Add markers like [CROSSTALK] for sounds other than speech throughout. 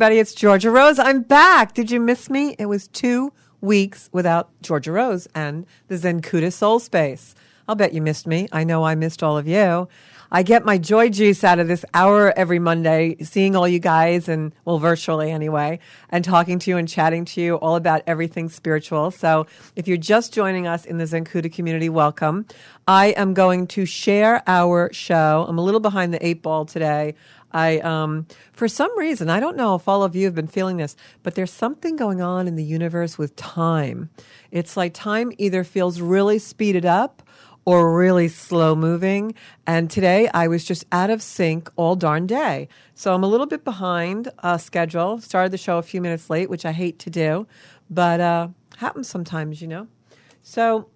everybody, it's Georgia Rose. I'm back. Did you miss me? It was two weeks without Georgia Rose and the Zencuda Soul Space. I'll bet you missed me. I know I missed all of you. I get my joy juice out of this hour every Monday, seeing all you guys and, well, virtually anyway, and talking to you and chatting to you all about everything spiritual. So if you're just joining us in the Zencuda community, welcome. I am going to share our show. I'm a little behind the eight ball today. I, um, for some reason, I don't know if all of you have been feeling this, but there's something going on in the universe with time. It's like time either feels really speeded up or really slow moving. And today I was just out of sync all darn day. So I'm a little bit behind uh, schedule. Started the show a few minutes late, which I hate to do, but uh, happens sometimes, you know. So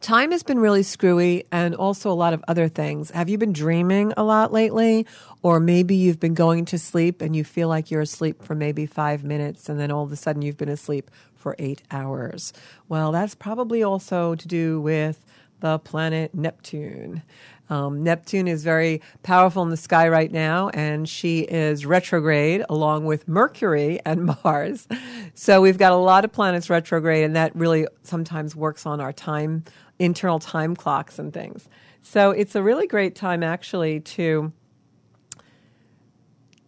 time has been really screwy and also a lot of other things. Have you been dreaming a lot lately? Or maybe you've been going to sleep and you feel like you're asleep for maybe five minutes and then all of a sudden you've been asleep for eight hours. Well, that's probably also to do with the planet Neptune. Um, Neptune is very powerful in the sky right now, and she is retrograde along with Mercury and [LAUGHS] Mars. So we've got a lot of planets retrograde, and that really sometimes works on our time, internal time clocks and things. So it's a really great time actually to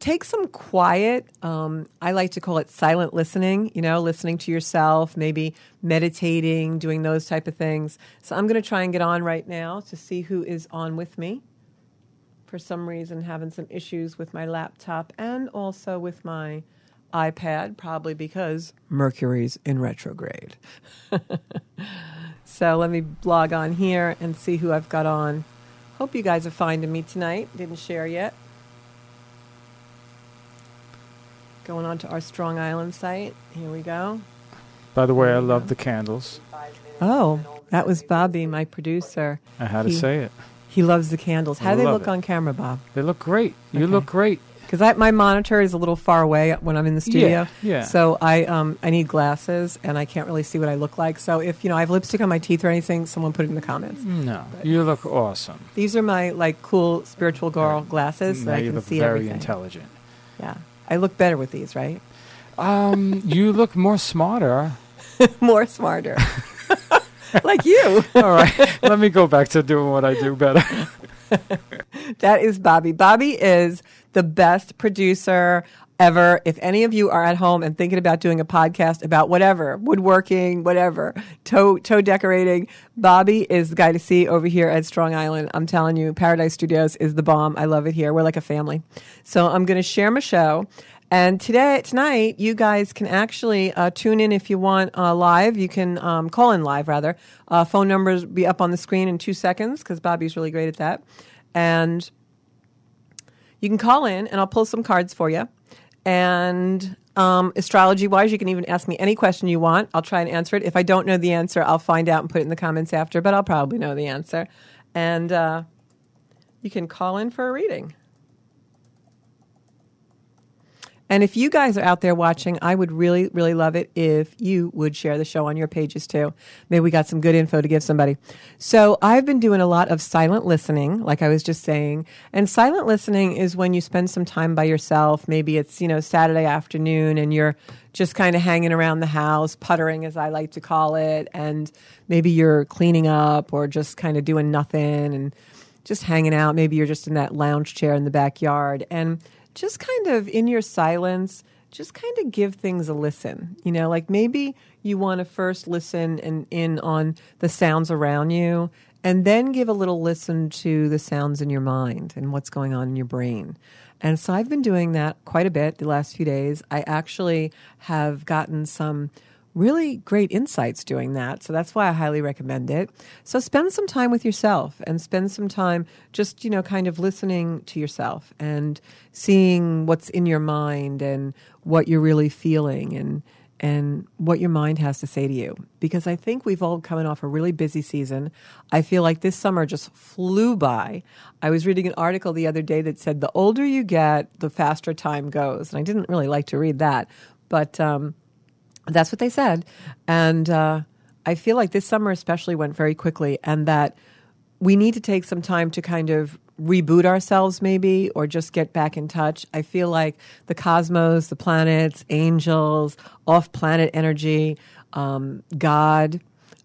take some quiet um, i like to call it silent listening you know listening to yourself maybe meditating doing those type of things. So i'm going to try and get on right now to see who is on with me. For some reason having some issues with my laptop and also with my ipad probably because mercury's in retrograde. [LAUGHS] So let me log on here and see who i've got on. Hope you guys are finding me tonight. Didn't share yet Going on to our Strong Island site. Here we go. By the way, I love the candles. Oh, that was Bobby, my producer. I had to He- say it. He loves the candles. How I do they look it. on camera, Bob? They look great. You Okay. look great. Because my monitor is a little far away when I'm in the studio. Yeah, yeah. So I um, I need glasses and I can't really see what I look like. So if you know I have lipstick on my teeth or anything, someone put it in the comments. No, you look awesome. These are my like cool spiritual girl glasses now that I can see very everything. intelligent. Yeah, I look better with these, right? Um, you look more smarter. [LAUGHS] More smarter, [LAUGHS] like you. [LAUGHS] All right, let me go back to doing what I do better. That is Bobby. Bobby is the best producer ever. If any of you are at home and thinking about doing a podcast about whatever, woodworking, whatever, toe, toe decorating, Bobby is the guy to see over here at Strong Island. I'm telling you, Paradise Studios is the bomb. I love it here. We're like a family. So I'm going to share my show. And today, tonight, you guys can actually uh, tune in if you want uh, live. You can um, call in live, rather. Uh, phone numbers be up on the screen in two seconds because Bobby's really great at that. And you can call in, and I'll pull some cards for you. And um, astrology wise, you can even ask me any question you want. I'll try and answer it. If I don't know the answer, I'll find out and put it in the comments after, but I'll probably know the answer. And uh, you can call in for a reading. And if you guys are out there watching, I would really, really love it if you would share the show on your pages too. Maybe we got some good info to give somebody. So I've been doing a lot of silent listening, like I was just saying. And silent listening is when you spend some time by yourself. Maybe it's, you know, Saturday afternoon and you're just kind of hanging around the house, puttering, as I like to call it. And maybe you're cleaning up or just kind of doing nothing and just hanging out. Maybe you're just in that lounge chair in the backyard. And just kind of in your silence, just kind of give things a listen. You know, like maybe you want to first listen and in on the sounds around you and then give a little listen to the sounds in your mind and what's going on in your brain. And so I've been doing that quite a bit the last few days. I actually have gotten some really great insights doing that. So that's why I highly recommend it. So spend some time with yourself and spend some time just, you know, kind of listening to yourself and seeing what's in your mind and what you're really feeling and and what your mind has to say to you. Because I think we've all coming off a really busy season. I feel like this summer just flew by. I was reading an article the other day that said the older you get, the faster time goes. And I didn't really like to read that. But um, that's what they said. And uh, I feel like this summer especially went very quickly, and that we need to take some time to kind of reboot ourselves, maybe, or just get back in touch. I feel like the cosmos, the planets, angels, off planet energy, um, God,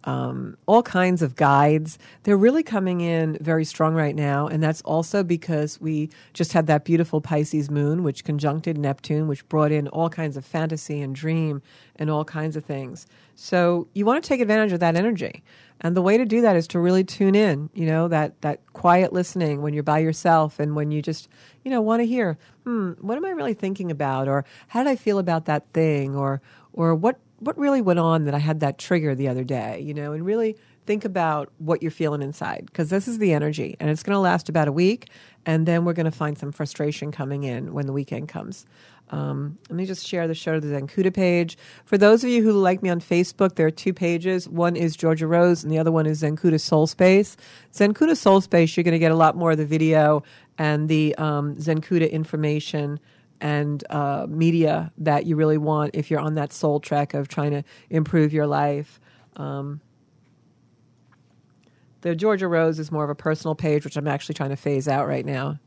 um, all kinds of guides. They're really coming in very strong right now, and that's also because we just had that beautiful Pisces moon, which conjuncted Neptune, which brought in all kinds of fantasy and dream and all kinds of things. So you want to take advantage of that energy. And the way to do that is to really tune in, you know, that, that quiet listening when you're by yourself and when you just, you know, want to hear, hmm, what am I really thinking about? Or how did I feel about that thing? Or, or what what really went on that I had that trigger the other day, you know, and really think about what you're feeling inside because this is the energy and it's going to last about a week and then we're going to find some frustration coming in when the weekend comes. Um, let me just share the show to the Zencuda page. For those of you who like me on Facebook, there are two pages. One is Georgia Rose, and the other one is Zencuda Soul Space. Zencuda Soul Space, you're going to get a lot more of the video and the um, Zencuda information and uh, media that you really want if you're on that soul trek of trying to improve your life. Um, the Georgia Rose is more of a personal page, which I'm actually trying to phase out right now.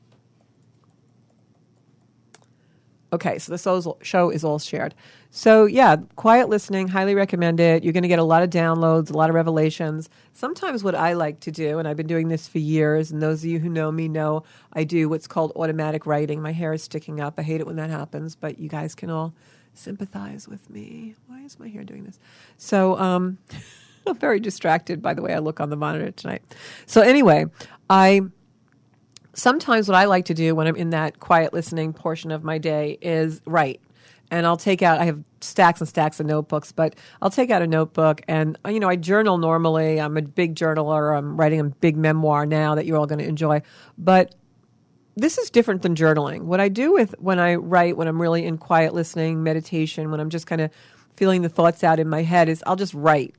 Okay, so the show is all shared. So, yeah, quiet listening, highly recommend it. You're going to get a lot of downloads, a lot of revelations. Sometimes, what I like to do, and I've been doing this for years, and those of you who know me know I do what's called automatic writing. My hair is sticking up. I hate it when that happens, but you guys can all sympathize with me. Why is my hair doing this? So, um, [LAUGHS] I'm very distracted by the way I look on the monitor tonight. So, anyway, I sometimes what I like to do when I'm in that quiet listening portion of my day is write. And I'll take out, I have stacks and stacks of notebooks, but I'll take out a notebook and, you know, I journal normally. I'm a big journaler. I'm writing a big memoir now that you're all going to enjoy. But this is different than journaling. What I do with when I write, when I'm really in quiet listening, meditation, when I'm just kind of feeling the thoughts out in my head, is I'll just write.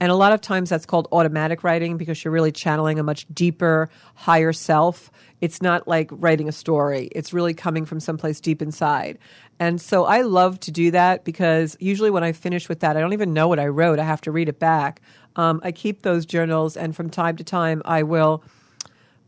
And a lot of times that's called automatic writing because you're really channeling a much deeper, higher self. It's not like writing a story, it's really coming from someplace deep inside. And so I love to do that because usually when I finish with that, I don't even know what I wrote. I have to read it back. Um, I keep those journals, and from time to time, I will.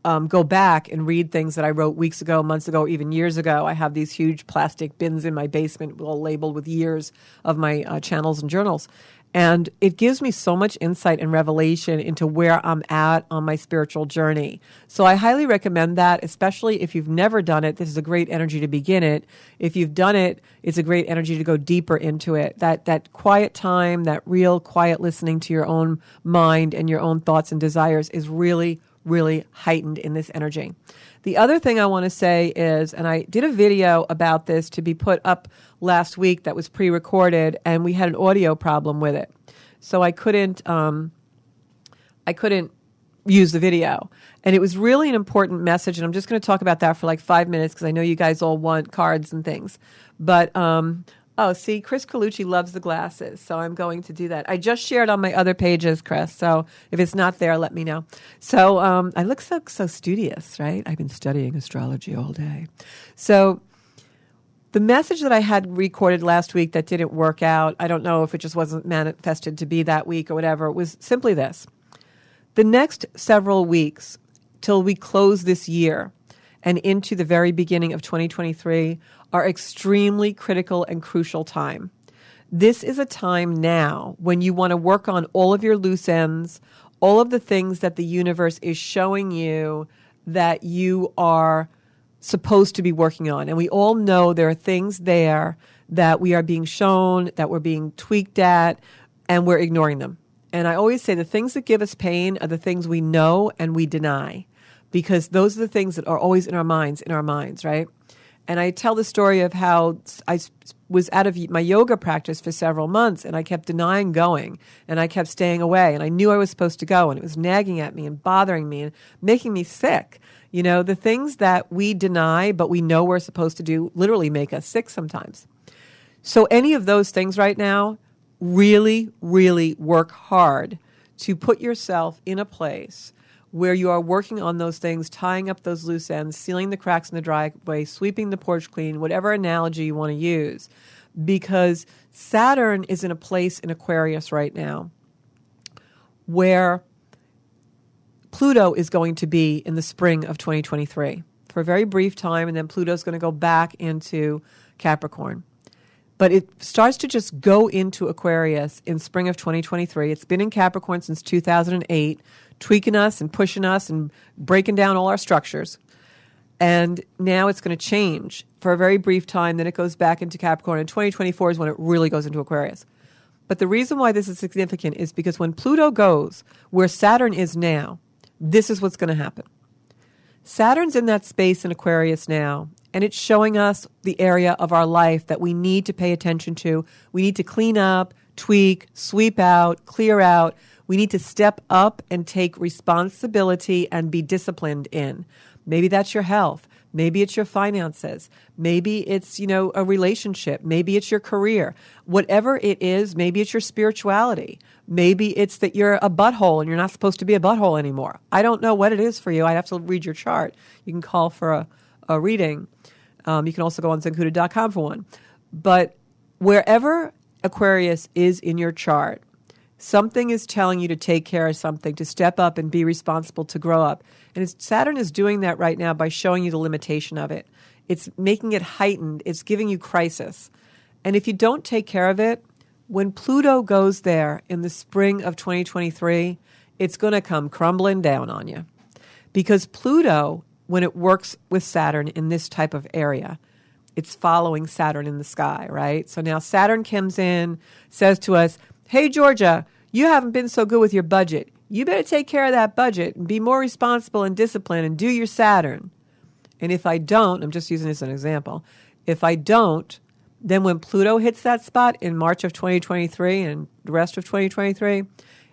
Um, go back and read things that I wrote weeks ago, months ago, even years ago. I have these huge plastic bins in my basement, all labeled with years of my uh, channels and journals. And it gives me so much insight and revelation into where I'm at on my spiritual journey. So I highly recommend that, especially if you've never done it. This is a great energy to begin it. If you've done it, it's a great energy to go deeper into it. That, that quiet time, that real quiet listening to your own mind and your own thoughts and desires is really, really heightened in this energy. The other thing I want to say is, and I did a video about this to be put up last week that was pre recorded, and we had an audio problem with it. So I couldn't, um, I couldn't use the video. And it was really an important message, and I'm just going to talk about that for like five minutes because I know you guys all want cards and things. But um, Oh, see, Chris Colucci loves the glasses, so I'm going to do that. I just shared on my other pages, Chris. So if it's not there, let me know. So um, I look so so studious, right? I've been studying astrology all day. So the message that I had recorded last week that didn't work out, I don't know if it just wasn't manifested to be that week or whatever, was simply this. The next several weeks till we close this year and into the very beginning of 2023 are extremely critical and crucial time. This is a time now when you want to work on all of your loose ends, all of the things that the universe is showing you that you are supposed to be working on. And we all know there are things there that we are being shown, that we're being tweaked at, and we're ignoring them. And I always say the things that give us pain are the things we know and we deny because those are the things that are always in our minds, in our minds, right? And I tell the story of how I was out of my yoga practice for several months and I kept denying going and I kept staying away and I knew I was supposed to go and it was nagging at me and bothering me and making me sick. You know, the things that we deny but we know we're supposed to do literally make us sick sometimes. So, any of those things right now, really, really work hard to put yourself in a place where you are working on those things, tying up those loose ends, sealing the cracks in the driveway, sweeping the porch clean, whatever analogy you want to use. Because Saturn is in a place in Aquarius right now where Pluto is going to be in the spring of 2023 for a very brief time, and then Pluto is going to go back into Capricorn. But it starts to just go into Aquarius in spring of 2023. It's been in Capricorn since 2008 tweaking us and pushing us and breaking down all our structures. And now it's going to change for a very brief time. Then it goes back into Capricorn. And 2024 is when it really goes into Aquarius. But the reason why this is significant is because when Pluto goes where Saturn is now, this is what's going to happen. Saturn's in that space in Aquarius now, and it's showing us the area of our life that we need to pay attention to. We need to clean up, tweak, sweep out, clear out we need to step up and take responsibility and be disciplined in. Maybe that's your health. Maybe it's your finances. Maybe it's, you know, a relationship. Maybe it's your career. Whatever it is, maybe it's your spirituality. Maybe it's that you're a butthole and you're not supposed to be a butthole anymore. I don't know what it is for you. I'd have to read your chart. You can call for a, a reading. Um, you can also go on zencuda.com for one. But wherever Aquarius is in your chart, Something is telling you to take care of something, to step up and be responsible, to grow up. And Saturn is doing that right now by showing you the limitation of it. It's making it heightened, it's giving you crisis. And if you don't take care of it, when Pluto goes there in the spring of 2023, it's going to come crumbling down on you. Because Pluto, when it works with Saturn in this type of area, it's following Saturn in the sky, right? So now Saturn comes in, says to us, Hey, Georgia, you haven't been so good with your budget. You better take care of that budget and be more responsible and disciplined and do your Saturn. And if I don't, I'm just using this as an example. If I don't, then when Pluto hits that spot in March of 2023 and the rest of 2023,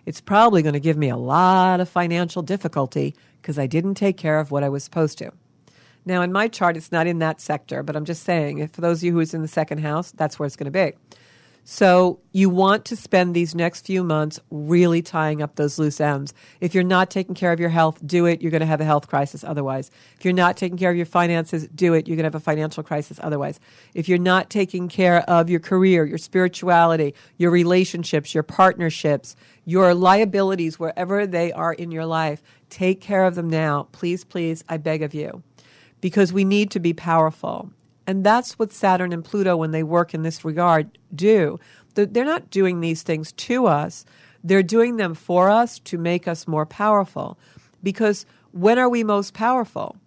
it's probably going to give me a lot of financial difficulty because I didn't take care of what I was supposed to. Now, in my chart, it's not in that sector, but I'm just saying, if for those of you who's in the second house, that's where it's going to be. So you want to spend these next few months really tying up those loose ends. If you're not taking care of your health, do it. You're going to have a health crisis otherwise. If you're not taking care of your finances, do it. You're going to have a financial crisis otherwise. If you're not taking care of your career, your spirituality, your relationships, your partnerships, your liabilities, wherever they are in your life, take care of them now. Please, please, I beg of you. Because we need to be powerful. And that's what Saturn and Pluto, when they work in this regard, do. They're not doing these things to us. They're doing them for us to make us more powerful. Because when are we most powerful?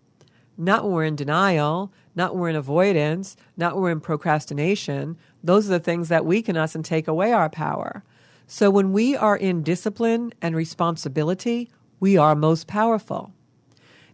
Not when we're in denial, not when we're in avoidance, not when we're in procrastination. Those are the things that weaken us and take away our power. So when we are in discipline and responsibility, we are most powerful.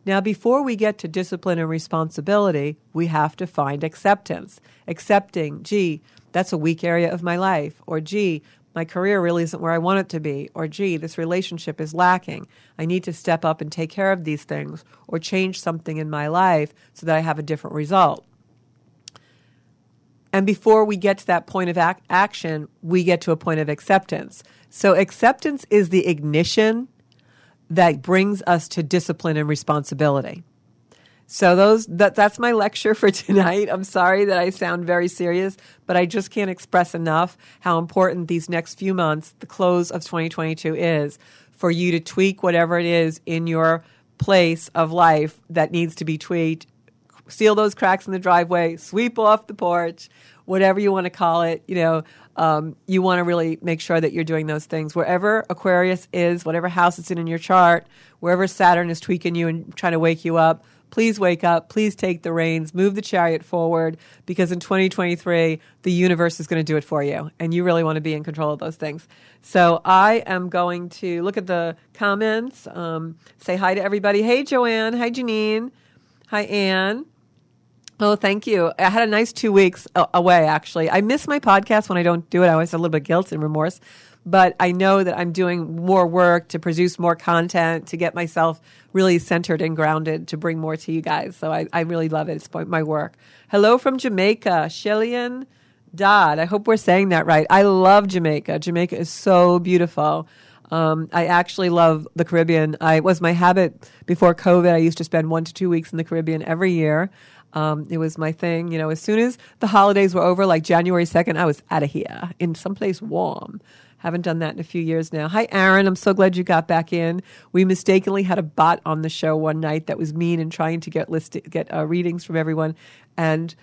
Now, before we get to discipline and responsibility, we have to find acceptance. Accepting, gee, that's a weak area of my life, or gee, my career really isn't where I want it to be, or gee, this relationship is lacking. I need to step up and take care of these things, or change something in my life so that I have a different result. And before we get to that point of ac- action, we get to a point of acceptance. So, acceptance is the ignition that brings us to discipline and responsibility. So those that that's my lecture for [LAUGHS] tonight. I'm sorry that I sound very serious, but I just can't express enough how important these next few months, the close of 2022 is for you to tweak whatever it is in your place of life that needs to be tweaked. Seal those cracks in the driveway, sweep off the porch, whatever you want to call it. You know, um, you want to really make sure that you're doing those things wherever Aquarius is, whatever house it's in in your chart, wherever Saturn is tweaking you and trying to wake you up Please wake up. Please take the reins. Move the chariot forward because in 2023, the universe is going to do it for you. And you really want to be in control of those things. So I am going to look at the comments, um, say hi to everybody. Hey, Joanne. Hi, Janine. Hi, Anne. Oh, thank you. I had a nice two weeks away, actually. I miss my podcast when I don't do it. I always have a little bit of guilt and remorse but I know that I'm doing more work to produce more content to get myself really centered and grounded to bring more to you guys. So I, I really love it. It's my work. Hello from Jamaica, Shillian Dodd. I hope we're saying that right. I love Jamaica. Jamaica is so beautiful. Um, I actually love the Caribbean. I was my habit before COVID. I used to spend one to two weeks in the Caribbean every year. Um, it was my thing. You know, as soon as the holidays were over, like January 2nd, I was out of here in someplace warm. Haven't done that in a few years now. Hi, Aaron. I'm so glad you got back in. We mistakenly had a bot on the show one night that was mean and trying to get list get uh, readings from everyone, and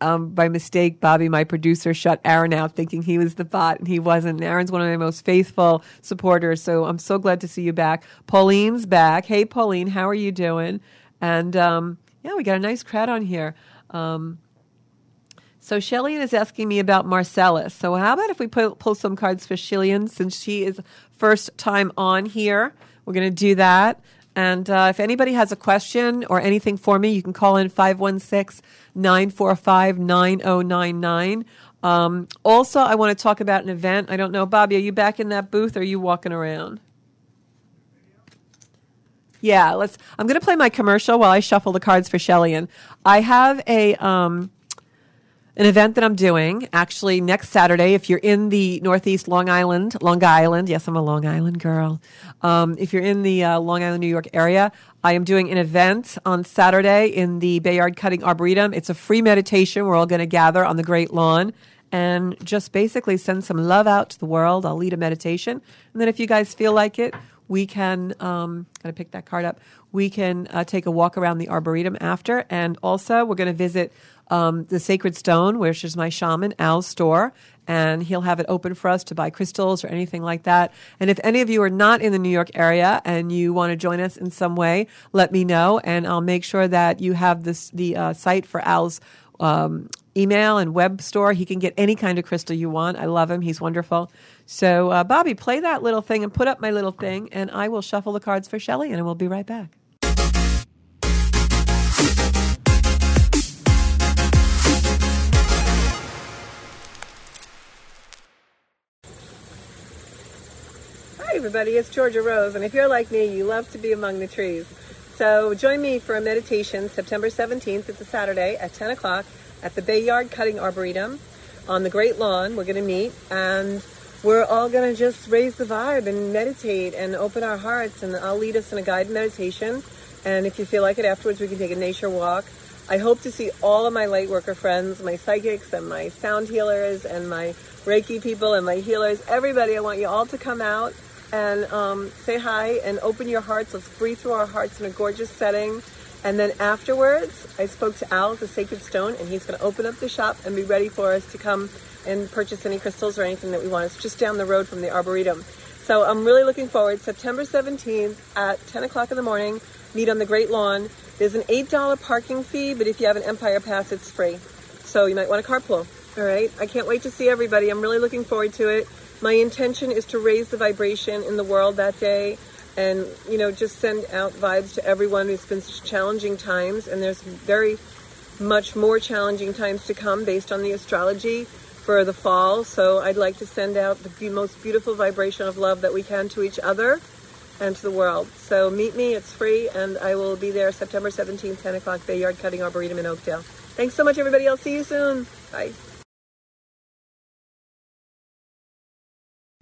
um, by mistake, Bobby, my producer, shut Aaron out, thinking he was the bot, and he wasn't. Aaron's one of my most faithful supporters, so I'm so glad to see you back. Pauline's back. Hey, Pauline, how are you doing? And um, yeah, we got a nice crowd on here. Um, so Shelley is asking me about Marcellus. So how about if we pull, pull some cards for Shillian since she is first time on here? We're going to do that. And uh, if anybody has a question or anything for me, you can call in 516 945 9099. Um, also, I want to talk about an event. I don't know, Bobby, are you back in that booth or are you walking around? Yeah, let's. I'm going to play my commercial while I shuffle the cards for Shellyan. I have a um, an event that I'm doing actually next Saturday. If you're in the Northeast Long Island, Long Island, yes, I'm a Long Island girl. Um, if you're in the uh, Long Island, New York area, I am doing an event on Saturday in the Bayard Cutting Arboretum. It's a free meditation. We're all going to gather on the Great Lawn and just basically send some love out to the world. I'll lead a meditation. And then if you guys feel like it, we can, um, gotta pick that card up. We can uh, take a walk around the Arboretum after. And also, we're going to visit um, the Sacred Stone, which is my shaman, Al's store, and he'll have it open for us to buy crystals or anything like that. And if any of you are not in the New York area and you want to join us in some way, let me know, and I'll make sure that you have this the uh, site for Al's. Um, email and web store. He can get any kind of crystal you want. I love him. He's wonderful. So, uh, Bobby, play that little thing and put up my little thing, and I will shuffle the cards for Shelly, and we'll be right back. Hi, everybody. It's Georgia Rose, and if you're like me, you love to be among the trees. So join me for a meditation September 17th. It's a Saturday at 10 o'clock at the Bayard Cutting Arboretum on the Great Lawn. We're going to meet, and we're all going to just raise the vibe and meditate and open our hearts. And I'll lead us in a guided meditation. And if you feel like it afterwards, we can take a nature walk. I hope to see all of my light worker friends, my psychics and my sound healers and my Reiki people and my healers, everybody. I want you all to come out and um, say hi and open your hearts. Let's breathe through our hearts in a gorgeous setting And then afterwards, I spoke to Al the Sacred Stone, and he's going to open up the shop and be ready for us to come and purchase any crystals or anything that we want. It's just down the road from the Arboretum. So I'm really looking forward. September 17th at 10 o'clock in the morning, meet on the Great Lawn. There's an $8 parking fee, but if you have an Empire Pass, it's free. So you might want to carpool. All right. I can't wait to see everybody. I'm really looking forward to it. My intention is to raise the vibration in the world that day and, you know, just send out vibes to everyone. It's been such challenging times, and there's very much more challenging times to come based on the astrology for the fall. So I'd like to send out the most beautiful vibration of love that we can to each other and to the world. So meet me, it's free, and I will be there September 17th, 10 o'clock, Bayard Cutting Arboretum in Oakdale. Thanks so much, everybody. I'll see you soon. Bye.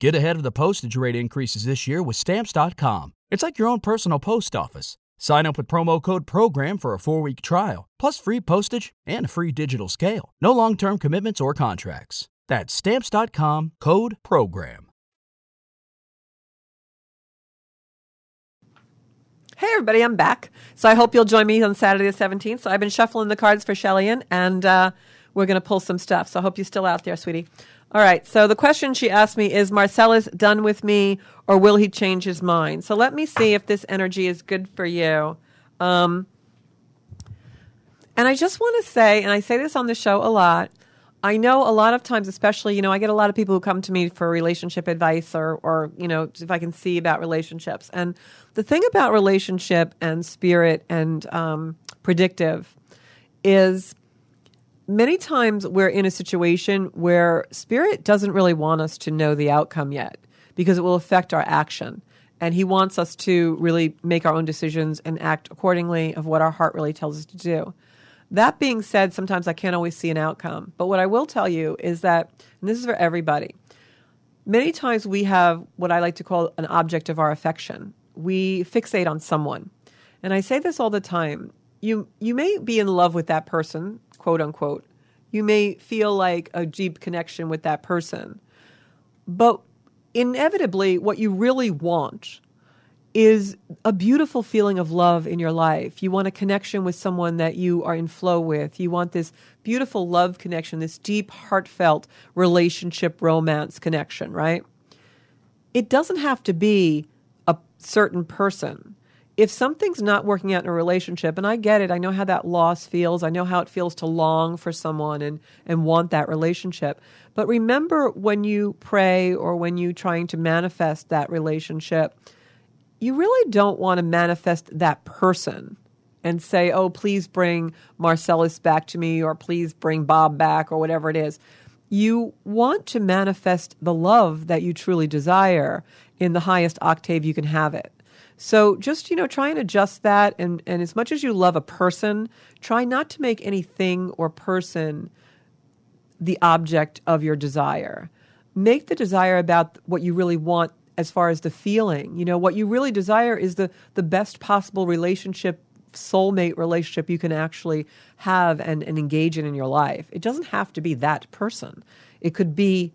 Get ahead of the postage rate increases this year with Stamps.com. It's like your own personal post office. Sign up with promo code PROGRAM for a four week trial, plus free postage and a free digital scale. No long term commitments or contracts. That's Stamps.com code PROGRAM. Hey, everybody, I'm back. So I hope you'll join me on Saturday the 17th. So I've been shuffling the cards for Shellyan, and uh, we're going to pull some stuff. So I hope you're still out there, sweetie. All right. So the question she asked me is Marcellus done with me, or will he change his mind? So let me see if this energy is good for you. Um, and I just want to say, and I say this on the show a lot, I know a lot of times, especially, you know, I get a lot of people who come to me for relationship advice or, or, you know, if I can see about relationships. And the thing about relationship and spirit and um, predictive is many times we're in a situation where spirit doesn't really want us to know the outcome yet because it will affect our action. And he wants us to really make our own decisions and act accordingly of what our heart really tells us to do. That being said, sometimes I can't always see an outcome. But what I will tell you is that, and this is for everybody, many times we have what I like to call an object of our affection. We fixate on someone. And I say this all the time. You, you may be in love with that person, quote unquote. You may feel like a deep connection with that person. But inevitably, what you really want is a beautiful feeling of love in your life. You want a connection with someone that you are in flow with. You want this beautiful love connection, this deep, heartfelt relationship romance connection, right? It doesn't have to be a certain person. If something's not working out in a relationship, and I get it, I know how that loss feels, I know how it feels to long for someone and, and want that relationship. But remember when you pray or when you're trying to manifest that relationship, you really don't want to manifest that person and say, oh, please bring Marcellus back to me or please bring Bob back or whatever it is. You want to manifest the love that you truly desire in the highest octave you can have it. So just, you know, try and adjust that. And, and as much as you love a person, try not to make anything or person the object of your desire. Make the desire about what you really want as far as the feeling. You know, what you really desire is the, the best possible relationship, soulmate relationship you can actually have and, and engage in in your life. It doesn't have to be that person, it could be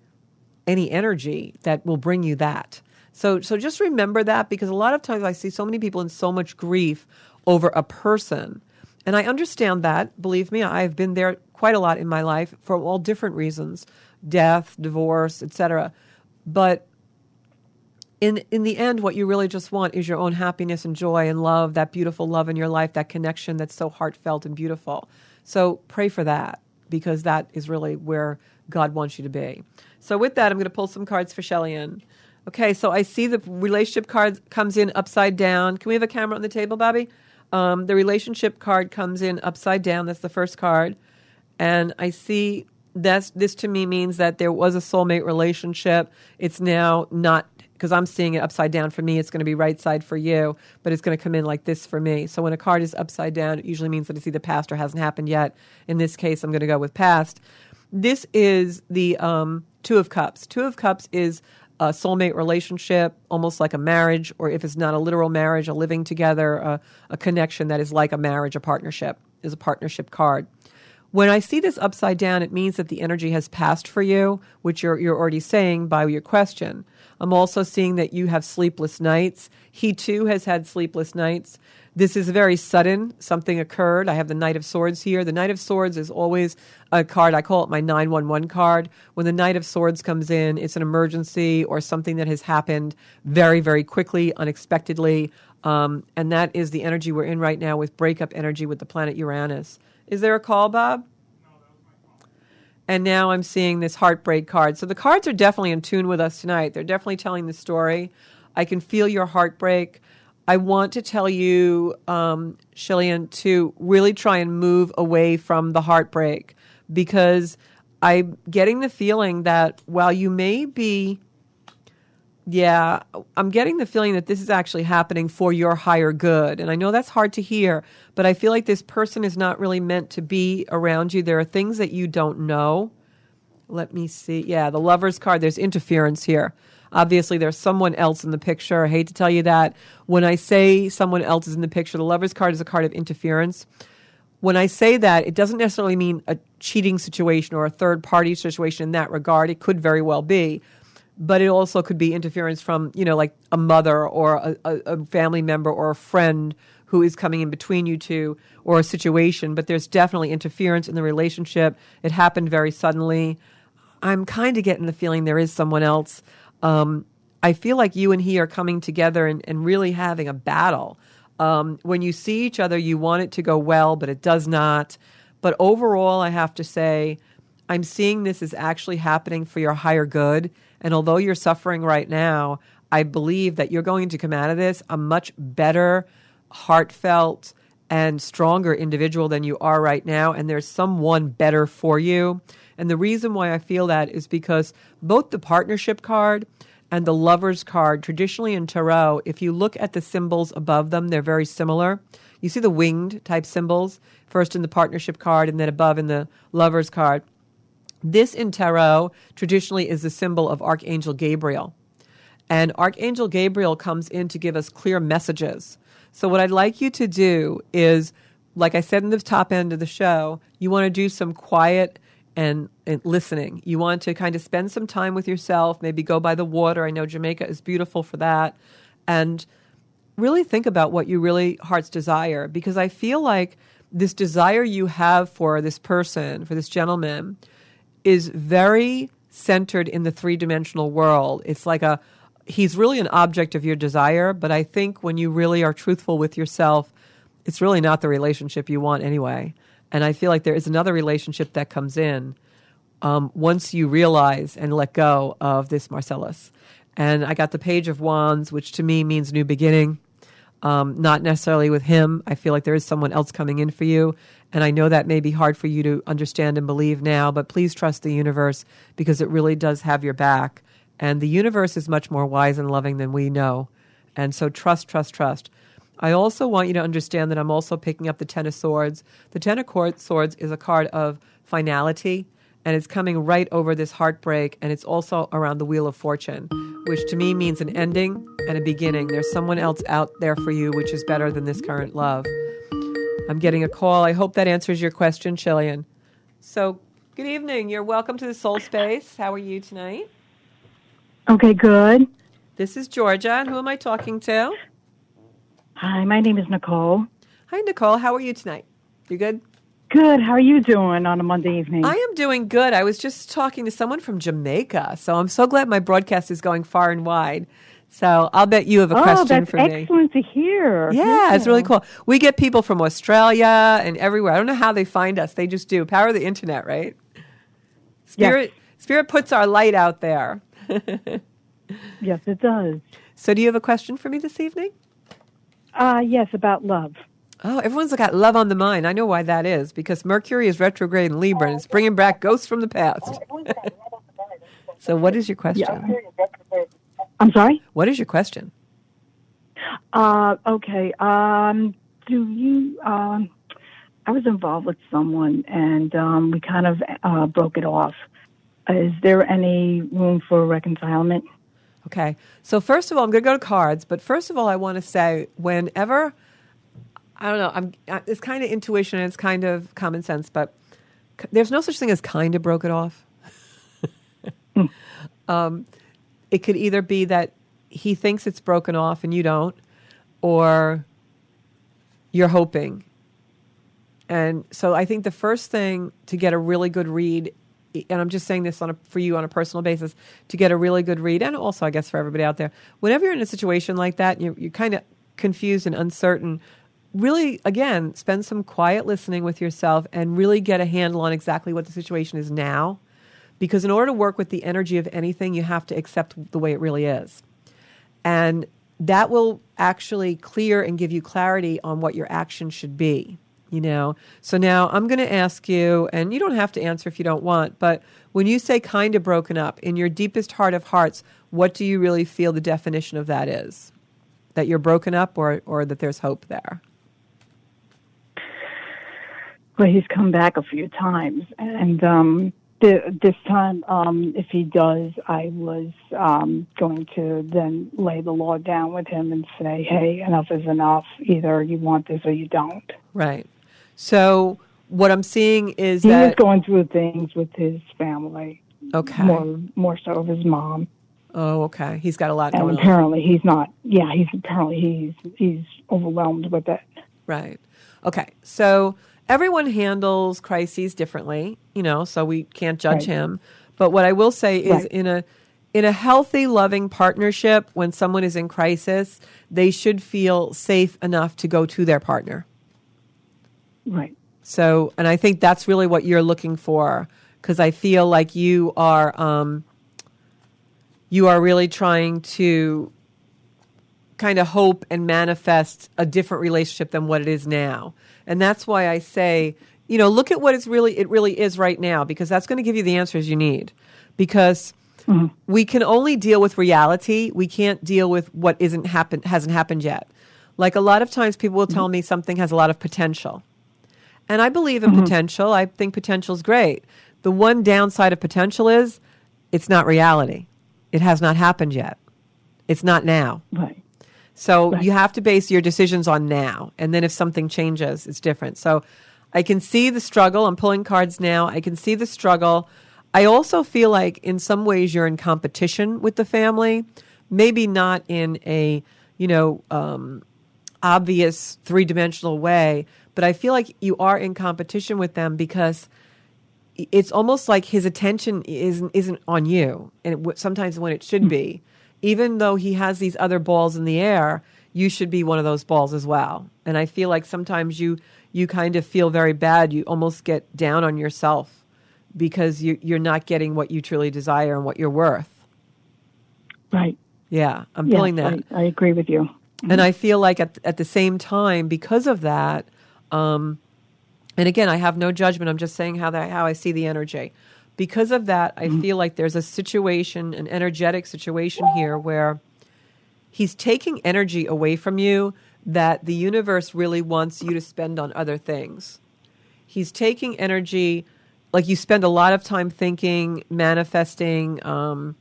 any energy that will bring you that. So, so just remember that because a lot of times I see so many people in so much grief over a person. And I understand that. Believe me, I've been there quite a lot in my life for all different reasons death, divorce, etc. But in in the end what you really just want is your own happiness and joy and love that beautiful love in your life that connection that's so heartfelt and beautiful so pray for that because that is really where god wants you to be so with that i'm going to pull some cards for Shellyan. Okay so i see the relationship card comes in upside down can we have a camera on the table bobby um, the relationship card comes in upside down that's the first card and i see that's this to me means that there was a soulmate relationship it's now not because I'm seeing it upside down for me. It's going to be right side for you, but it's going to come in like this for me. So when a card is upside down, it usually means that it's either past or hasn't happened yet. In this case, I'm going to go with past. This is the um, Two of Cups. Two of Cups is a soulmate relationship, almost like a marriage, or if it's not a literal marriage, a living together, a, a connection that is like a marriage, a partnership, is a partnership card. When I see this upside down, it means that the energy has passed for you, which you're, you're already saying by your question. I'm also seeing that you have sleepless nights. He too has had sleepless nights. This is very sudden. Something occurred. I have the Knight of Swords here. The Knight of Swords is always a card. I call it my 911 card. When the Knight of Swords comes in, it's an emergency or something that has happened very, very quickly, unexpectedly. Um, and that is the energy we're in right now with breakup energy with the planet Uranus. Is there a call, Bob? And now I'm seeing this heartbreak card. So the cards are definitely in tune with us tonight. They're definitely telling the story. I can feel your heartbreak. I want to tell you, um, Shillian, to really try and move away from the heartbreak because I'm getting the feeling that while you may be yeah, I'm getting the feeling that this is actually happening for your higher good. And I know that's hard to hear, but I feel like this person is not really meant to be around you. There are things that you don't know. Let me see. Yeah, the lover's card, there's interference here. Obviously, there's someone else in the picture. I hate to tell you that. When I say someone else is in the picture, the lover's card is a card of interference. When I say that, it doesn't necessarily mean a cheating situation or a third party situation in that regard. It could very well be but it also could be interference from you know like a mother or a, a, family member or a friend who is coming in between you two or a situation but there's definitely interference in the relationship it happened very suddenly i'm kind of getting the feeling there is someone else um, i feel like you and he are coming together and, and really having a battle. Um, when you see each other you want it to go well but it does not. But overall i have to say i'm seeing this is actually happening for your higher good. And although you're suffering right now, I believe that you're going to come out of this a much better, heartfelt, and stronger individual than you are right now. And there's someone better for you. And the reason why I feel that is because both the partnership card and the lover's card, traditionally in tarot, if you look at the symbols above them, they're very similar. You see the winged type symbols, first in the partnership card and then above in the lover's card. This in tarot traditionally is the symbol of Archangel Gabriel. And Archangel Gabriel comes in to give us clear messages. So, what I'd like you to do is, like I said in the top end of the show, you want to do some quiet and, and, listening. You want to kind of spend some time with yourself, maybe go by the water. I know Jamaica is beautiful for that. And really think about what you really heart's desire because I feel like this desire you have for this person, for this gentleman, is very centered in the three dimensional world. It's like a, he's really an object of your desire, but I think when you really are truthful with yourself, it's really not the relationship you want anyway. And I feel like there is another relationship that comes in um, once you realize and let go of this Marcellus. And I got the Page of Wands, which to me means new beginning. Um, not necessarily with him. I feel like there is someone else coming in for you. And I know that may be hard for you to understand and believe now, but please trust the universe because it really does have your back. And the universe is much more wise and loving than we know. And so trust, trust, trust. I also want you to understand that I'm also picking up the Ten of Swords. The Ten of Swords is a card of finality, and it's coming right over this heartbreak, and it's also around the Wheel of Fortune, which to me means an ending and a beginning. There's someone else out there for you, which is better than this current love. I'm getting a call. I hope that answers your question, Shillian. So, good evening. You're welcome to the Soul Space. How are you tonight? Okay, good. This is Georgia. And who am I talking to? Hi, my name is Nicole. Hi, Nicole. How are you tonight? You good? Good. How are you doing on a Monday evening? I am doing good. I was just talking to someone from Jamaica, so I'm so glad my broadcast is going far and wide. So I'll bet you have a oh, question for me. Oh, that's excellent to hear. Yeah, yeah, it's really cool. We get people from Australia and everywhere. I don't know how they find us. They just do. Power of the internet, right? Spirit Yes. Spirit puts our light out there. [LAUGHS] Yes, it does. So do you have a question for me this evening? Uh, yes, about love. Oh, everyone's got love on the mind. I know why that is because Mercury is retrograde in Libra and it's bringing back ghosts from the past. so, what is your question? Yeah. I'm sorry. What is your question? Uh, okay. Um, do you? Um, I was involved with someone, and um, we kind of uh, broke it off. Is there any room for reconcilement? Okay. So first of all, I'm going to go to cards, but first of all, I want to say whenever I don't know, I'm it's kind of intuition and it's kind of common sense, but there's no such thing as kind of broke it off. um, it could either be that he thinks it's broken off and you don't, or you're hoping. And so I think the first thing to get a really good read, and I'm just saying this on a, for you on a personal basis, to get a really good read, and also I guess for everybody out there, whenever you're in a situation like that, you're, you're kind of confused and uncertain, really, again, spend some quiet listening with yourself and really get a handle on exactly what the situation is now. Because in order to work with the energy of anything, you have to accept the way it really is. And that will actually clear and give you clarity on what your action should be. You know, so now I'm going to ask you, and you don't have to answer if you don't want, but when you say kind of broken up, in your deepest heart of hearts, what do you really feel the definition of that is? That you're broken up or, or that there's hope there? Well, he's come back a few times, and um, th- this time, um, if he does, I was um, going to then lay the law down with him and say, "Hey, enough is enough. Either you want this or you don't." Right. So what I'm seeing is He that was going through things with his family, okay. more more so of his mom, Oh, okay. He's got a lot and going on. apparently he's not. Yeah, he's apparently he's he's overwhelmed with it. Right. Okay. So everyone handles crises differently, you know, so we can't judge Right. him. But what I will say is Right. in a in a healthy, loving partnership, when someone is in crisis, they should feel safe enough to go to their partner. Right. So, and I think that's really what you're looking for because I feel like you are um, you are really trying to kind of hope and manifest a different relationship than what it is now. And that's why I say, you know, look at what it's really it really is right now because that's going to give you the answers you need. Because we can only deal with reality. We can't deal with what isn't happened hasn't happened yet. Like a lot of times people will tell me something has a lot of potential. And I believe in potential. I think potential is great. The one downside of potential is it's not reality. It has not happened yet. It's not now. Right. So Right. you have to base your decisions on now. And then if something changes, it's different. So I can see the struggle. I'm pulling cards now. I can see the struggle. I also feel like in some ways you're in competition with the family, maybe not in a, you know, um, obvious three dimensional way, but I feel like you are in competition with them because it's almost like his attention isn't isn't on you, and it, w- sometimes when it should be, even though he has these other balls in the air, you should be one of those balls as well. And I feel like sometimes you you kind of feel very bad. You almost get down on yourself because you you're not getting what you truly desire and what you're worth. Right. Yeah, I'm Yes, feeling that. I, I agree with you. And mm-hmm. I feel like at at the same time, because of that, um, and again, I have no judgment. I'm just saying how that how I see the energy. Because of that, I feel like there's a situation, an energetic situation here where he's taking energy away from you that the universe really wants you to spend on other things. He's taking energy, like you spend a lot of time thinking, manifesting, um,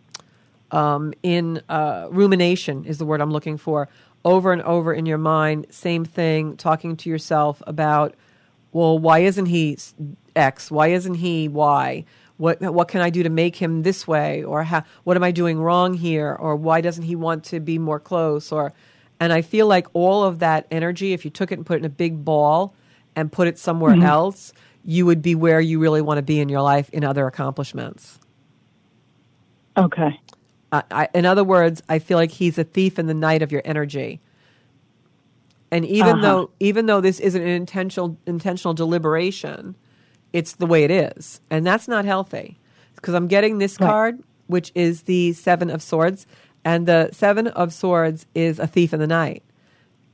um, in uh, rumination is the word I'm looking for, over and over in your mind. Same thing, talking to yourself about, well, why isn't he X? Why isn't he Y? What what can I do to make him this way? Or how, what am I doing wrong here? Or why doesn't he want to be more close? Or and I feel like all of that energy, if you took it and put it in a big ball and put it somewhere mm-hmm. else, you would be where you really want to be in your life in other accomplishments. Okay. I, I, in other words, I feel like he's a thief in the night of your energy. And even Uh-huh. though even though this isn't an intentional intentional deliberation, it's the way it is, and that's not healthy. Because I'm getting this Right. card, which is the Seven of Swords, and the Seven of Swords is a thief in the night.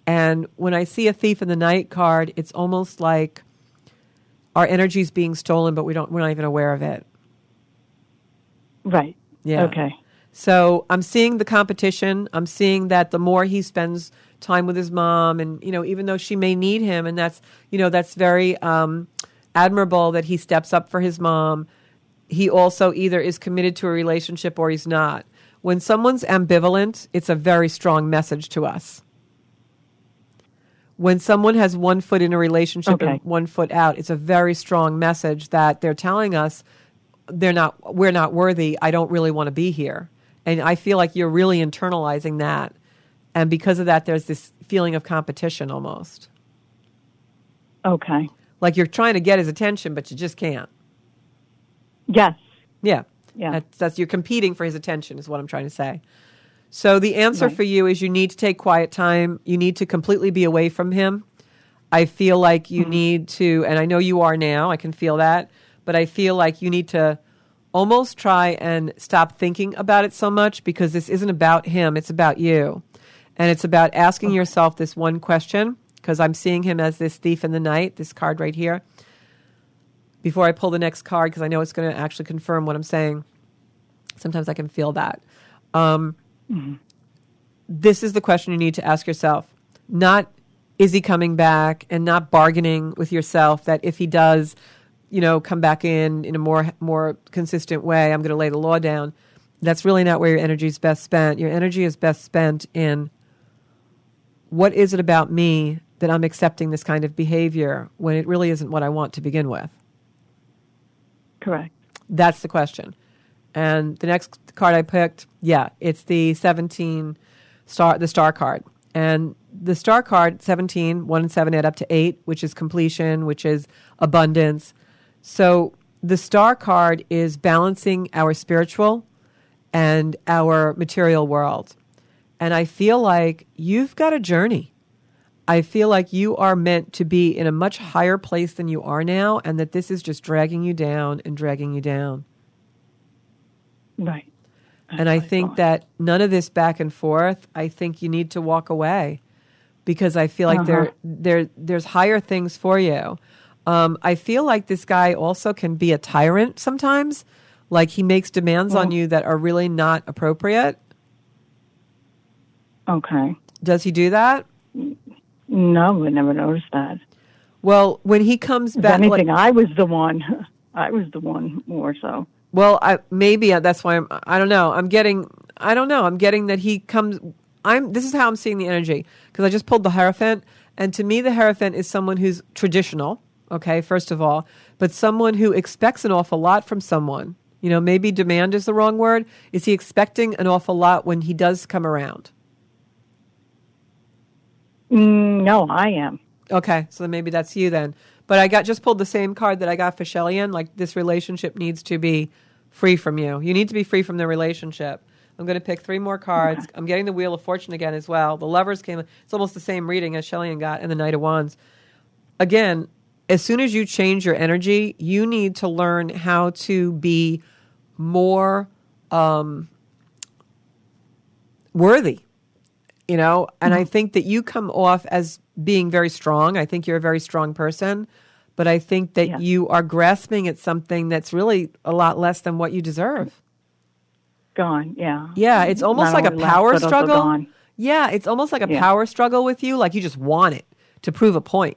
And when I see a thief in the night card, it's almost like our energy is being stolen, but we don't we're not even aware of it. Right. Yeah. Okay. So I'm seeing the competition. I'm seeing that the more he spends time with his mom, and you know, even though she may need him, and that's you know that's very um, admirable that he steps up for his mom. He also either is committed to a relationship or he's not. When someone's ambivalent, it's a very strong message to us. When someone has one foot in a relationship Okay. and one foot out, it's a very strong message that they're telling us they're not we're not worthy. I don't really want to be here. And I feel like you're really internalizing that. And because of that there's this feeling of competition almost. Okay. Like you're trying to get his attention but you just can't. Yes. Yeah. Yeah. That's, that's you're competing for his attention is what I'm trying to say. So the answer Right. for you is you need to take quiet time. You need to completely be away from him. I feel like you mm-hmm. need to and I know you are now. I can feel that, but I feel like you need to almost try and stop thinking about it so much because this isn't about him, it's about you. And it's about asking yourself this one question because I'm seeing him as this thief in the night, this card right here before I pull the next card because I know it's going to actually confirm what I'm saying. Sometimes I can feel that. Um, This is the question you need to ask yourself. Not is he coming back and not bargaining with yourself that if he does, you know, come back in in a more more consistent way, I'm going to lay the law down. That's really not where your energy is best spent. Your energy is best spent in what is it about me that I'm accepting this kind of behavior when it really isn't what I want to begin with? Correct. That's the question. And the next card I picked, yeah, it's the 17 star, the star card. And the star card, 17, 1 and 7 add up to 8, which is completion, which is abundance. So the star card is balancing our spiritual and our material world. And I feel like you've got a journey. I feel like you are meant to be in a much higher place than you are now, and that this is just dragging you down and dragging you down. Right. and I think fine. that none of this back and forth, I think you need to walk away because I feel like there, Uh-huh. there, there's higher things for you. Um, I feel like this guy also can be a tyrant sometimes. Like he makes demands on you that are really not appropriate. Okay. Does he do that? No, I never noticed that. Well, when he comes If back, like- anything, I was the one. [LAUGHS] I was the one more so. Well, I maybe uh, that's why I'm. I don't know. I'm getting. I don't know. I'm getting that he comes. I'm. This is how I'm seeing the energy because I just pulled the Hierophant, and to me, the Hierophant is someone who's traditional. Okay, first of all, but someone who expects an awful lot from someone. You know, maybe demand is the wrong word. Is he expecting an awful lot when he does come around? Mm, no, I am. Okay, so then maybe that's you then. But I got just pulled the same card that I got for Shellyan. Like this relationship needs to be free from you. You need to be free from the relationship. I'm going to pick three more cards. [LAUGHS] I'm getting the Wheel of Fortune again as well. The Lovers came. It's almost the same reading as Shellyan got, and the Knight of Wands. Again, as soon as you change your energy, you need to learn how to be more um, worthy you know and i think that you come off as being very strong i think you're a very strong person but i think that Yeah. you are grasping at something that's really a lot less than what you deserve Gone. Yeah. yeah it's almost Not like a only left, power struggle yeah it's almost like a Yeah. power struggle with you like you just want it to prove a point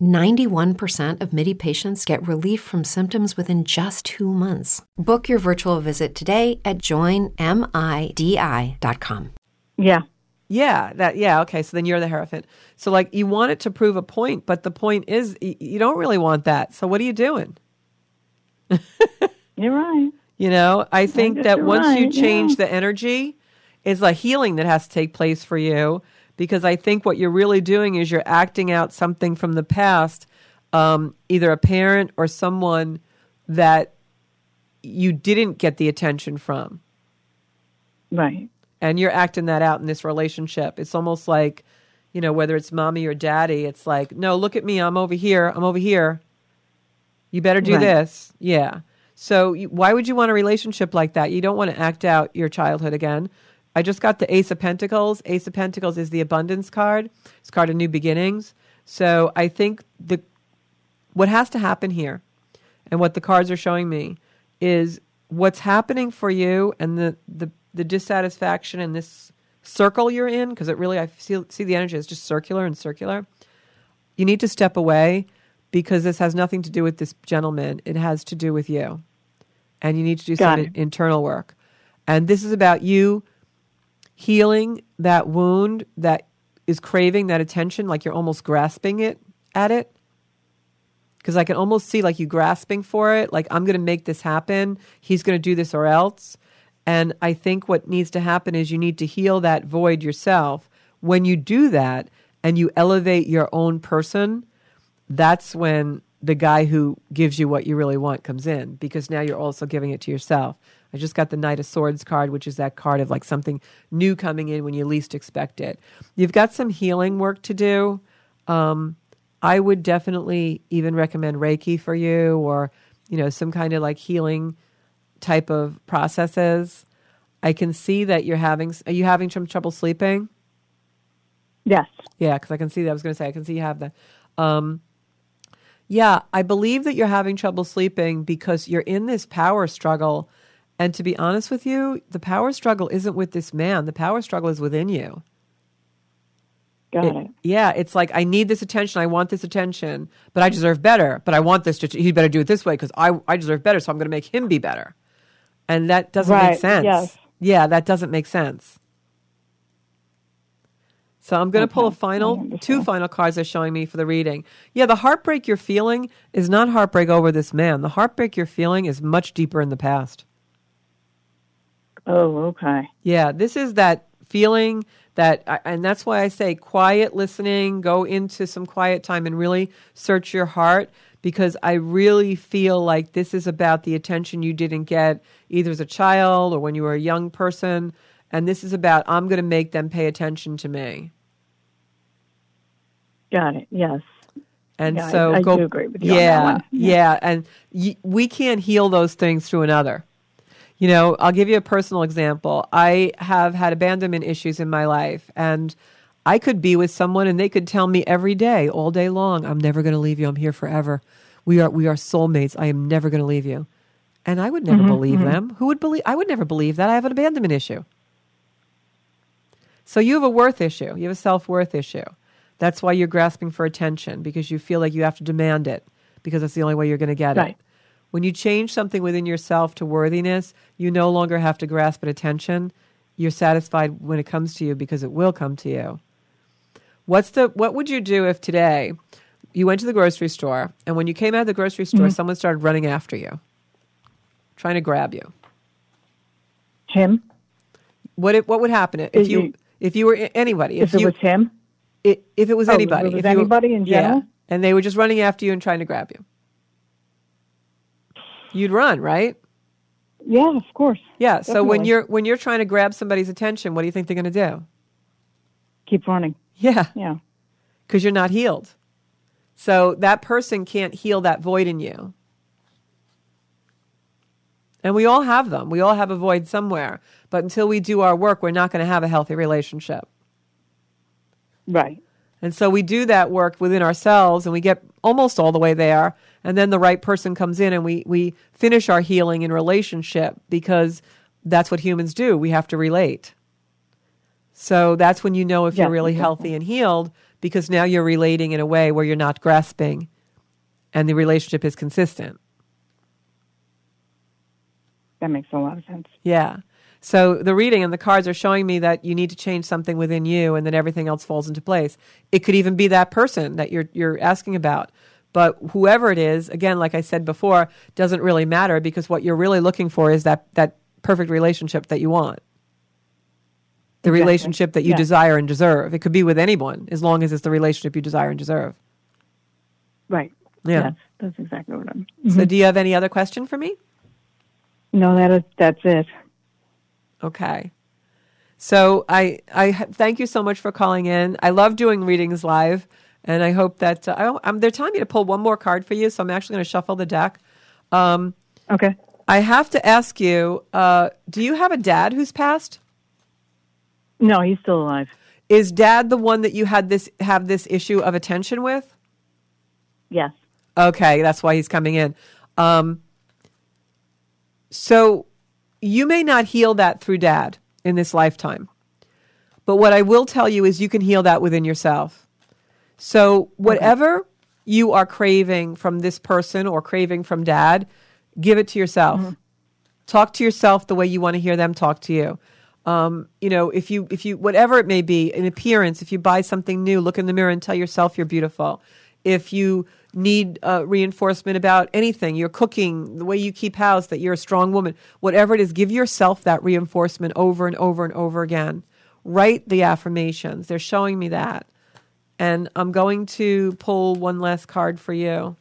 91% of MIDI patients get relief from symptoms within just two months. Book your virtual visit today at joinmidi.com. Yeah. yeah that yeah okay so then you're the hierophant so like you want it to prove a point but the point is y- you don't really want that so what are you doing You're right. You know, I think guess that you're once you change yeah. the energy, it's a healing that has to take place for you because I think what you're really doing is you're acting out something from the past, um, either a parent or someone that you didn't get the attention from. Right. And you're acting that out in this relationship. It's almost like, you know, whether it's mommy or daddy, it's like, no, look at me. I'm over here. I'm over here. You better do Right. this. Yeah. So why would you want a relationship like that? You don't want to act out your childhood again. I just got the Ace of Pentacles. Ace of Pentacles is the abundance card. It's a card of new beginnings. So I think the what has to happen here and what the cards are showing me is what's happening for you and the the, the dissatisfaction in this circle you're in because it really I see, see the energy is just circular and circular. You need to step away because this has nothing to do with this gentleman. It has to do with you. And you need to do Got some it. internal work. And this is about you healing that wound that is craving that attention, like you're almost grasping it at it. Because I can almost see like you grasping for it, like I'm going to make this happen. He's going to do this or else. And I think what needs to happen is you need to heal that void yourself. When you do that and you elevate your own person, that's when the guy who gives you what you really want comes in because now you're also giving it to yourself. I just got the Knight of Swords card, which is that card of like something new coming in when you least expect it. You've got some healing work to do. Um, I would definitely even recommend Reiki for you or, you know, some kind of like healing type of processes. I can see that you're having, are you having some trouble sleeping? Yes. Yeah, because I can see that. I was going to say, I can see you have that. Um, yeah, I believe that you're having trouble sleeping because you're in this power struggle. And to be honest with you, the power struggle isn't with this man, the power struggle is within you. Got It- it. yeah, it's like I need this attention. I want this attention, but I deserve better. But I want this to. He better do it this way because I I deserve better. So I'm going to make him be better, and that doesn't make sense. yes. Yeah, that doesn't make sense. So I'm going to pull a final two final cards are showing me for the reading. Yeah, the heartbreak you're feeling is not heartbreak over this man. The heartbreak you're feeling is much deeper in the past. Oh, okay. Yeah, this is that feeling that, I- and that's why I say quiet listening, go into some quiet time and really search your heart because I really feel like this is about the attention you didn't get either as a child or when you were a young person. And this is about, I'm going to make them pay attention to me. Got it. Yes. And Yeah, so I go, do agree with you on that yeah, yeah, and y- we can't heal those things through another. You know, I'll give you a personal example. I have had abandonment issues in my life, and I could be with someone, and they could tell me every day, all day long, "I'm never going to leave you. I'm here forever. We are we are soulmates. I am never going to leave you." And I would Mm-hmm, never believe them. Who would believe? I would never believe that. I have an abandonment issue. So you have a worth issue. You have a self worth issue. That's why you're grasping for attention because you feel like you have to demand it because that's the only way you're going to get Right. it. When you change something within yourself to worthiness, you no longer have to grasp at attention. You're satisfied when it comes to you because it will come to you. What's the what would you do if today you went to the grocery store and when you came out of the grocery store mm-hmm. someone started running after you, trying to grab you? Him? What it, what would happen if you if you were anybody If, if it you was him? if it was Oh, if it anybody, was if you- anybody in yeah, and they were just running after you and trying to grab you, you'd run, right? Yeah, of course. Yeah. So when you're when you're trying to grab somebody's attention, what do you think they're going to do? Keep running. Yeah, Yeah. because you're not healed. So that person can't heal that void in you. And we all have them. We all have a void somewhere. But until we do our work, we're not going to have a healthy relationship. Right. And so we do that work within ourselves and we get almost all the way there. And then the right person comes in and we, we finish our healing in relationship because that's what humans do. We have to relate. So that's when you know if Yeah, you're really exactly. healthy and healed because now you're relating in a way where you're not grasping and the relationship is consistent. That makes a lot of sense. Yeah. So the reading and the cards are showing me that you need to change something within you and then everything else falls into place. It could even be that person that you're you're asking about. But whoever it is, again, like I said before, doesn't really matter because what you're really looking for is that that perfect relationship that you want. The Exactly. relationship that you Yeah. desire and deserve. It could be with anyone as long as it's the relationship you desire and deserve. Right. Yeah. Yes, that's exactly what I'm. So mm-hmm. do you have any other question for me? No, that is that's it. Okay. So I I thank you so much for calling in. I love doing readings live, And I hope that uh, I, I'm, they're telling me to pull one more card for you, so I'm actually going to shuffle the deck. Okay. I have to ask you: uh, Do you have a dad who's passed? No, he's still alive. Is dad the one that you had this have this issue of attention with? Yes. Okay, that's why he's coming in. Um, so you may not heal that through dad in this lifetime. But what I will tell you is you can heal that within yourself. So whatever you are craving from this person or craving from dad, give it to yourself. Talk to yourself the way you want to hear them talk to you. Um, you know, if you if you whatever it may be, an appearance, if you buy something new, look in the mirror and tell yourself you're beautiful. If you need uh, reinforcement about anything, you're cooking, the way you keep house, that you're a strong woman, whatever it is, give yourself that reinforcement over and over and over again. Write the affirmations. They're showing me that. And I'm going to pull one last card for you.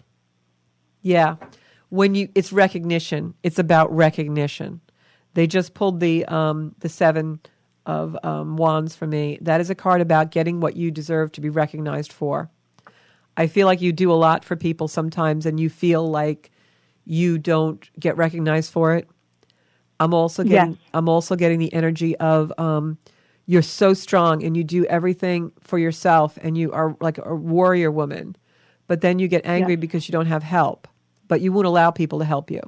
Yeah. When you it's recognition. It's about recognition. They just pulled the um the 7 of um, wands for me. That is a card about getting what you deserve to be recognized for. I feel like you do a lot for people sometimes and you feel like you don't get recognized for it. I'm also getting Yes. I'm also getting the energy of um, you're so strong and you do everything for yourself and you are like a warrior woman. But then you get angry Yes. because you don't have help. But you won't allow people to help you.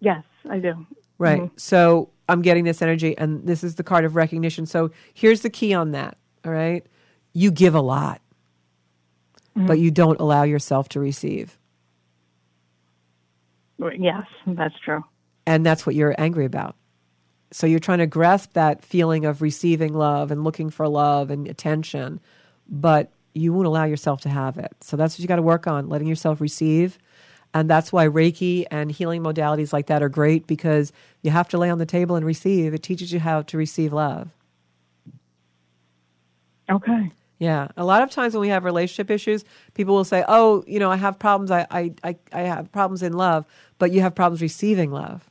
Yes, I do. Right. So I'm getting this energy, and this is the card of recognition. So here's the key on that. All right. You give a lot, but you don't allow yourself to receive. Yes, that's true. And that's what you're angry about. So you're trying to grasp that feeling of receiving love and looking for love and attention, but you won't allow yourself to have it. So that's what you got to work on, letting yourself receive. And that's why Reiki and healing modalities like that are great because you have to lay on the table and receive. It teaches you how to receive love. Okay. Yeah. A lot of times when we have relationship issues, people will say, Oh, you know, I have problems. I, I, I, I have problems in love, but you have problems receiving love.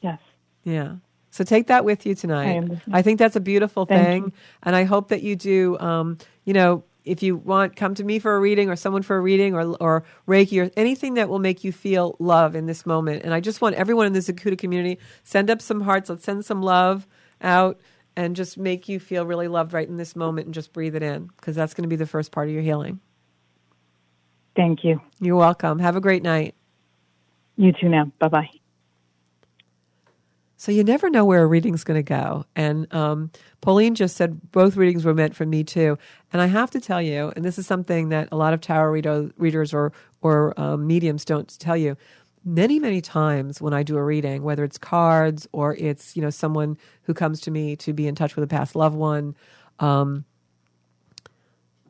Yes. Yeah. So take that with you tonight. understand. I think that's a beautiful Thank thing. you. And I hope that you do, um, you know, if you want, come to me for a reading or someone for a reading or, or Reiki or anything that will make you feel love in this moment. And I just want everyone in the Zencuda community, send up some hearts. Let's send some love out and just make you feel really loved right in this moment and just breathe it in because that's going to be the first part of your healing. Thank you. You're welcome. Have a great night. You too now. Bye bye. So you never know where a reading's going to go. And um, Pauline just said both readings were meant for me too. And I have to tell you, and this is something that a lot of tarot reader, readers or or um, mediums don't tell you. Many many times when I do a reading, whether it's cards or it's you know someone who comes to me to be in touch with a past loved one, um,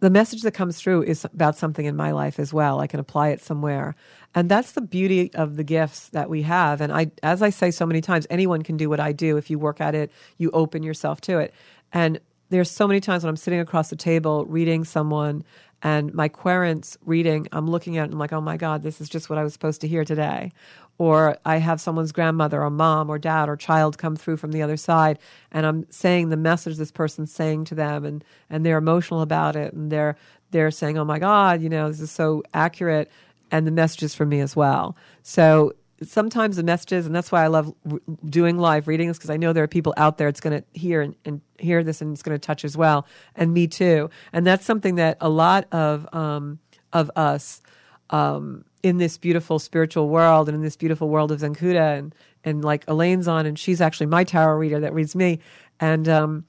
the message that comes through is about something in my life as well. I can apply it somewhere. And that's the beauty of the gifts that we have. And I, as I say so many times, anyone can do what I do. If you work at it, you open yourself to it. And there's so many times when I'm sitting across the table reading someone and my querent's reading, I'm looking at it and I'm like, oh my God, this is just what I was supposed to hear today. Or I have someone's grandmother or mom or dad or child come through from the other side and I'm saying the message this person's saying to them and, and they're emotional about it and they're they're saying, Oh my God, you know, this is so accurate and the message is for me as well. So sometimes the messages, and that's why I love r- doing live readings because I know there are people out there it's going to hear and, and hear this and it's going to touch as well, and me too. And that's something that a lot of um, of us um, in this beautiful spiritual world and in this beautiful world of Zencuda and and like Elaine's on, and she's actually my tarot reader that reads me, and um,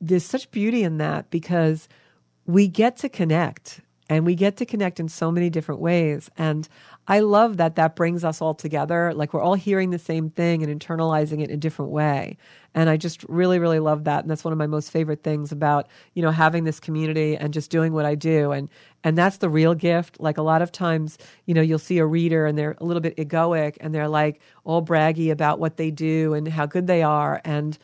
there's such beauty in that because we get to connect and we get to connect in so many different ways and i love that that brings us all together. Like we're all hearing the same thing and internalizing it in a different way. And i just really really love that. And that's one of my most favorite things about you know having this community and just doing what i do. And and that's the real gift. Like a lot of times you know you'll see a reader and they're a little bit egoic and they're like all braggy about what they do and how good they are. And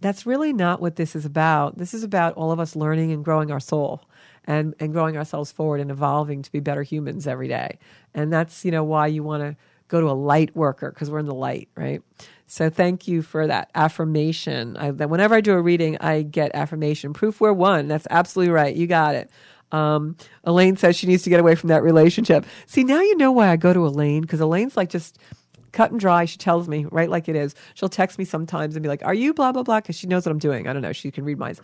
that's really not what this is about. This is about all of us learning and growing our soul and, and growing ourselves forward and evolving to be better humans every day. And that's, you know, why you want to go to a light worker because we're in the light, right? So thank you for that affirmation. I, that whenever I do a reading, I get affirmation. Proof we're one. That's absolutely right. You got it. Um, Elaine says she needs to get away from that relationship. See, now you know why I go to Elaine because Elaine's like just cut and dry. She tells me right like it is. She'll text me sometimes and be like, "Are you blah blah blah?" Because she knows what I'm doing. I don't know. She can read minds,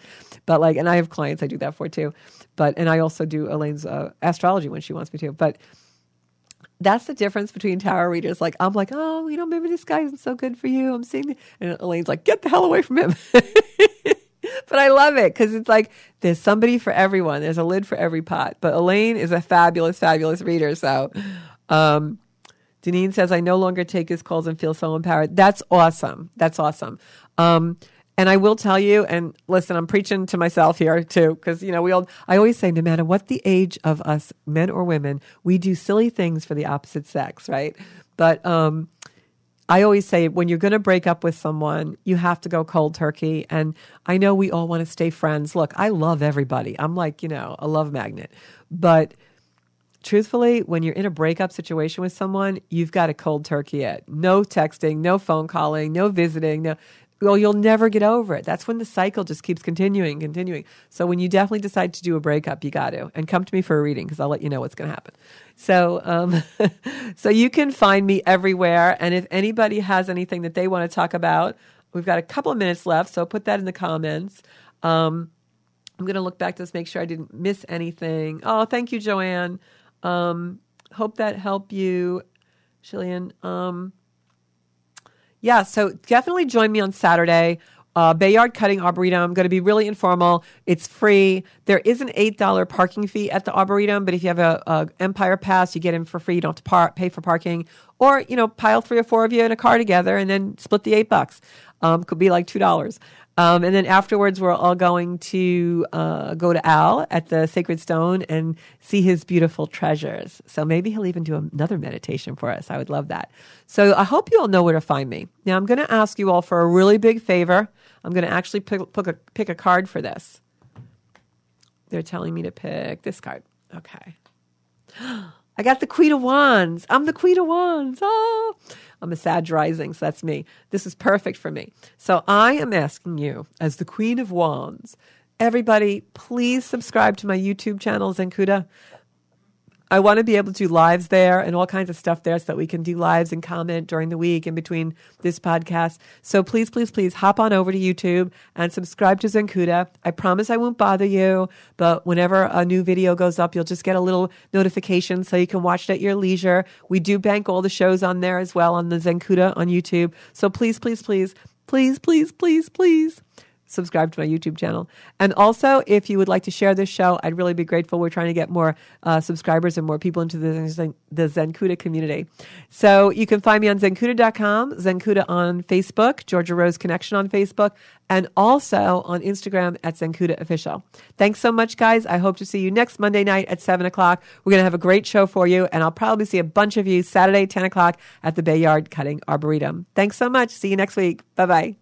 but like, and I have clients I do that for too. But and I also do Elaine's uh, astrology when she wants me to. But that's the difference between tarot readers. Like I'm like, oh, you know, maybe this guy isn't so good for you. I'm seeing, and Elaine's like, get the hell away from him. [LAUGHS] but I love it because it's like there's somebody for everyone. There's a lid for every pot. But Elaine is a fabulous, fabulous reader. So, um, Deneen says, I no longer take his calls and feel so empowered. That's awesome. That's awesome. Um, and I will tell you, and listen, I'm preaching to myself here too, because you know we all. I always say, no matter what the age of us, men or women, we do silly things for the opposite sex, right? But um, I always say, when you're going to break up with someone, you have to go cold turkey. And I know we all want to stay friends. Look, I love everybody. I'm like, you know, a love magnet, but truthfully, when you're in a breakup situation with someone, you've got a cold turkey it. No texting, no phone calling, no visiting, no well, you'll never get over it. That's when the cycle just keeps continuing, continuing. So when you definitely decide to do a breakup, you got to, and come to me for a reading because I'll let you know what's going to happen. So, um, [LAUGHS] so you can find me everywhere. And if anybody has anything that they want to talk about, we've got a couple of minutes left. So put that in the comments. Um, I'm going to look back to this, make sure I didn't miss anything. Oh, thank you, Joanne. Um, hope that helped you, Shillian. Um, yeah, so definitely join me on Saturday. Uh, Bayard Cutting Arboretum, I'm going to be really informal. It's free. There is an $8 parking fee at the Arboretum, but if you have a, a Empire Pass, you get in for free. You don't have to par- pay for parking. Or, you know, pile three or four of you in a car together and then split the eight bucks. Um, could be like $2. Um, and then afterwards, we're all going to uh, go to Al at the Sacred Stone and see his beautiful treasures. So maybe he'll even do another meditation for us. I would love that. So I hope you all know where to find me. Now, I'm going to ask you all for a really big favor. I'm going to actually pick, pick, a, pick a card for this. They're telling me to pick this card. Okay. [GASPS] I got the Queen of Wands. I'm the Queen of Wands. Oh, I'm a Sag rising, so that's me. This is perfect for me. So I am asking you, as the Queen of Wands, everybody, please subscribe to my YouTube channel, Zencuda. I want to be able to do lives there and all kinds of stuff there so that we can do lives and comment during the week in between this podcast. So please, please, please hop on over to YouTube and subscribe to Zencuda. I promise I won't bother you, but whenever a new video goes up, you'll just get a little notification so you can watch it at your leisure. We do bank all the shows on there as well on the Zencuda on YouTube. So please, please, please, please, please, please, please subscribe to my YouTube channel. And also, if you would like to share this show, I'd really be grateful. We're trying to get more uh, subscribers and more people into the, the Zencuda community. So you can find me on Zencuda.com, Zencuda on Facebook, Georgia Rose Connection on Facebook, and also on Instagram at Zencuda Official. Thanks so much, guys. I hope to see you next Monday night at 7 o'clock. We're going to have a great show for you, and I'll probably see a bunch of you Saturday, 10 o'clock at the Bayard Cutting Arboretum. Thanks so much. See you next week. Bye bye.